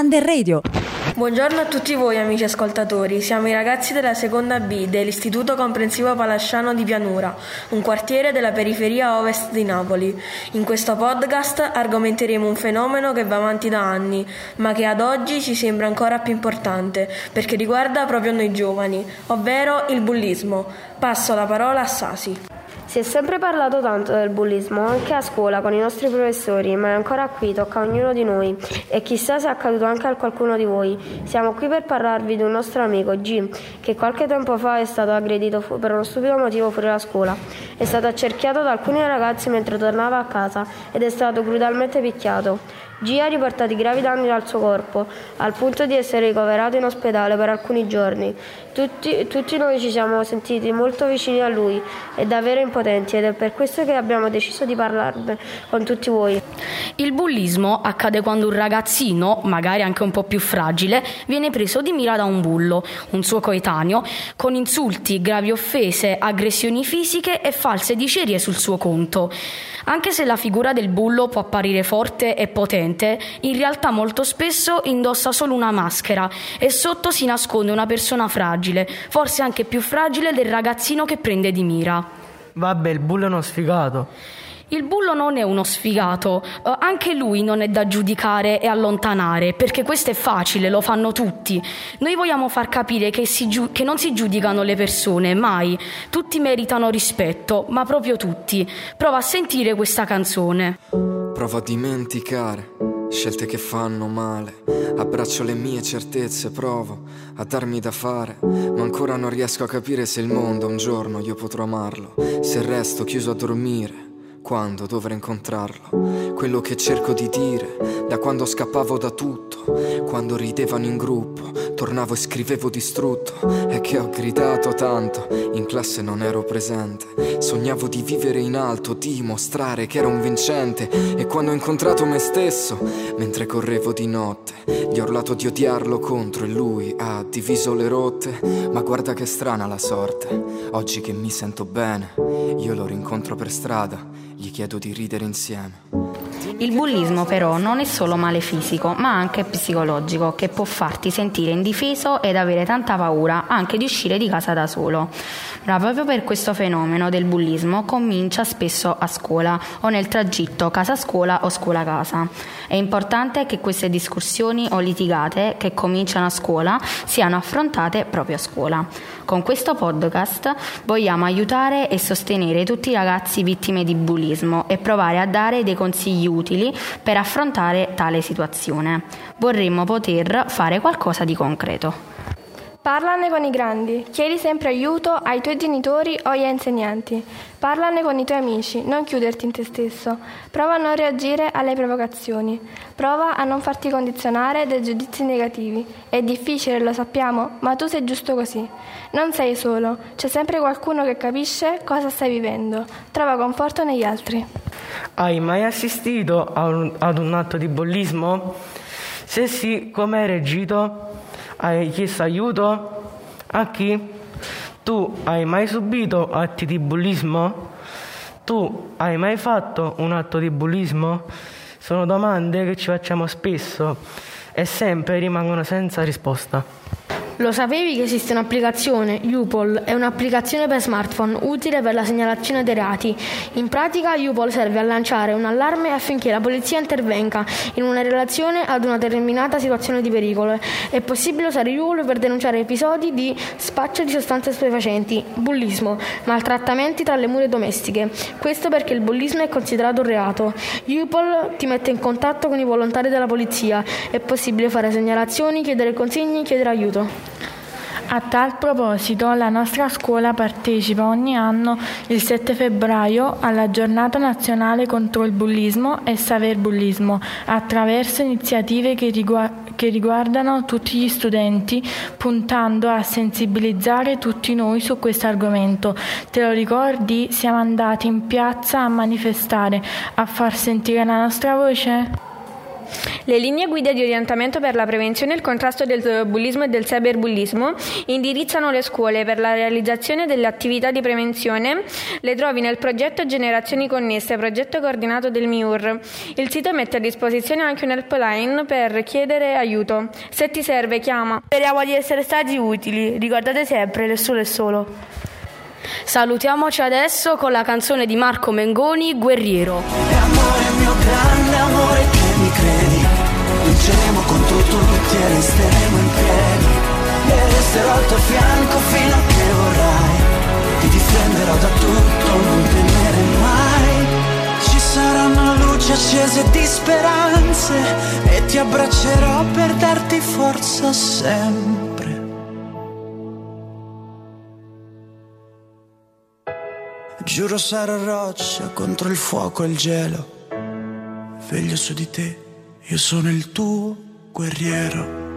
Under Radio. Buongiorno a tutti voi amici ascoltatori, siamo i ragazzi della seconda B dell'Istituto Comprensivo Palasciano di Pianura, un quartiere della periferia ovest di Napoli. In questo podcast argomenteremo un fenomeno che va avanti da anni, ma che ad oggi ci sembra ancora più importante, perché riguarda proprio noi giovani, ovvero il bullismo. Passo la parola a Sasi. Si è sempre parlato tanto del bullismo, anche a scuola con i nostri professori, ma è ancora qui, tocca a ognuno di noi e chissà se è accaduto anche a qualcuno di voi. Siamo qui per parlarvi di un nostro amico, G, che qualche tempo fa è stato aggredito fu- per uno stupido motivo fuori dalla scuola. È stato accerchiato da alcuni ragazzi mentre tornava a casa ed è stato brutalmente picchiato. G ha riportato gravi danni al suo corpo, al punto di essere ricoverato in ospedale per alcuni giorni. Tutti, tutti noi ci siamo sentiti molto vicini a lui e davvero impotenti ed è per questo che abbiamo deciso di parlarne con tutti voi. Il bullismo accade quando un ragazzino, magari anche un po' più fragile, viene preso di mira da un bullo, un suo coetaneo, con insulti, gravi offese, aggressioni fisiche e false dicerie sul suo conto. Anche se la figura del bullo può apparire forte e potente, in realtà molto spesso indossa solo una maschera e sotto si nasconde una persona fragile, forse anche più fragile del ragazzino che prende di mira. Vabbè, il bullo è uno sfigato. Il bullo non è uno sfigato, eh, anche lui non è da giudicare e allontanare, perché questo è facile, lo fanno tutti. Noi vogliamo far capire che, giu- che non si giudicano le persone, mai. Tutti meritano rispetto, ma proprio tutti. Prova a sentire questa canzone. Provo a dimenticare scelte che fanno male. Abbraccio le mie certezze, provo a darmi da fare, ma ancora non riesco a capire se il mondo un giorno io potrò amarlo, se resto chiuso a dormire quando dovrò incontrarlo. Quello che cerco di dire, da quando scappavo da tutto, quando ridevano in gruppo, tornavo e scrivevo distrutto, è che ho gridato tanto, in classe non ero presente, sognavo di vivere in alto, di mostrare che ero un vincente, e quando ho incontrato me stesso, mentre correvo di notte, gli ho urlato di odiarlo contro e lui ha diviso le rotte, ma guarda che strana la sorte, oggi che mi sento bene, io lo rincontro per strada gli chiedo di ridere insieme. Il bullismo però non è solo male fisico, ma anche psicologico, che può farti sentire indifeso ed avere tanta paura anche di uscire di casa da solo. Ma proprio per questo fenomeno del bullismo comincia spesso a scuola o nel tragitto casa-scuola o scuola-casa. È importante che queste discussioni o litigate che cominciano a scuola siano affrontate proprio a scuola. Con questo podcast vogliamo aiutare e sostenere tutti i ragazzi vittime di bullismo e provare a dare dei consigli utili per affrontare tale situazione. Vorremmo poter fare qualcosa di concreto. Parlane con i grandi, chiedi sempre aiuto ai tuoi genitori o agli insegnanti. Parlane con i tuoi amici, non chiuderti in te stesso. Prova a non reagire alle provocazioni. Prova a non farti condizionare dai giudizi negativi. È difficile, lo sappiamo, ma tu sei giusto così. Non sei solo, c'è sempre qualcuno che capisce cosa stai vivendo. Trova conforto negli altri. Hai mai assistito ad un atto di bullismo? Se sì, come hai reagito? Hai chiesto aiuto? A chi? Tu hai mai subito atti di bullismo? Tu hai mai fatto un atto di bullismo? Sono domande che ci facciamo spesso e sempre rimangono senza risposta. Lo sapevi che esiste un'applicazione, UPOL, è un'applicazione per smartphone utile per la segnalazione dei reati. In pratica UPOL serve a lanciare un allarme affinché la polizia intervenga in una relazione ad una determinata situazione di pericolo. È possibile usare UPOL per denunciare episodi di spaccio di sostanze stupefacenti, bullismo, maltrattamenti tra le mura domestiche. Questo perché il bullismo è considerato un reato. UPOL ti mette in contatto con i volontari della polizia. È possibile fare segnalazioni, chiedere consigli, chiedere aiuto. A tal proposito, la nostra scuola partecipa ogni anno il 7 febbraio alla Giornata nazionale contro il bullismo e saverbullismo attraverso iniziative che, rigu- che riguardano tutti gli studenti, puntando a sensibilizzare tutti noi su questo argomento. Te lo ricordi? Siamo andati in piazza a manifestare, a far sentire la nostra voce? Le linee guida di orientamento per la prevenzione e il contrasto del bullismo e del cyberbullismo indirizzano le scuole per la realizzazione delle attività di prevenzione. Le trovi nel progetto Generazioni Connesse, progetto coordinato del MIUR. Il sito mette a disposizione anche un helpline per chiedere aiuto. Se ti serve, chiama. Speriamo di essere stati utili. Ricordate sempre, nessuno è solo. Salutiamoci adesso con la canzone di Marco Mengoni, Guerriero. E resteremo in piedi. E resterò al tuo fianco fino a che vorrai, ti difenderò da tutto, non temere mai. Ci saranno luci accese di speranze e ti abbraccerò per darti forza sempre. Giuro sarò roccia contro il fuoco e il gelo. Veglio su di te, io sono il tuo guerriero.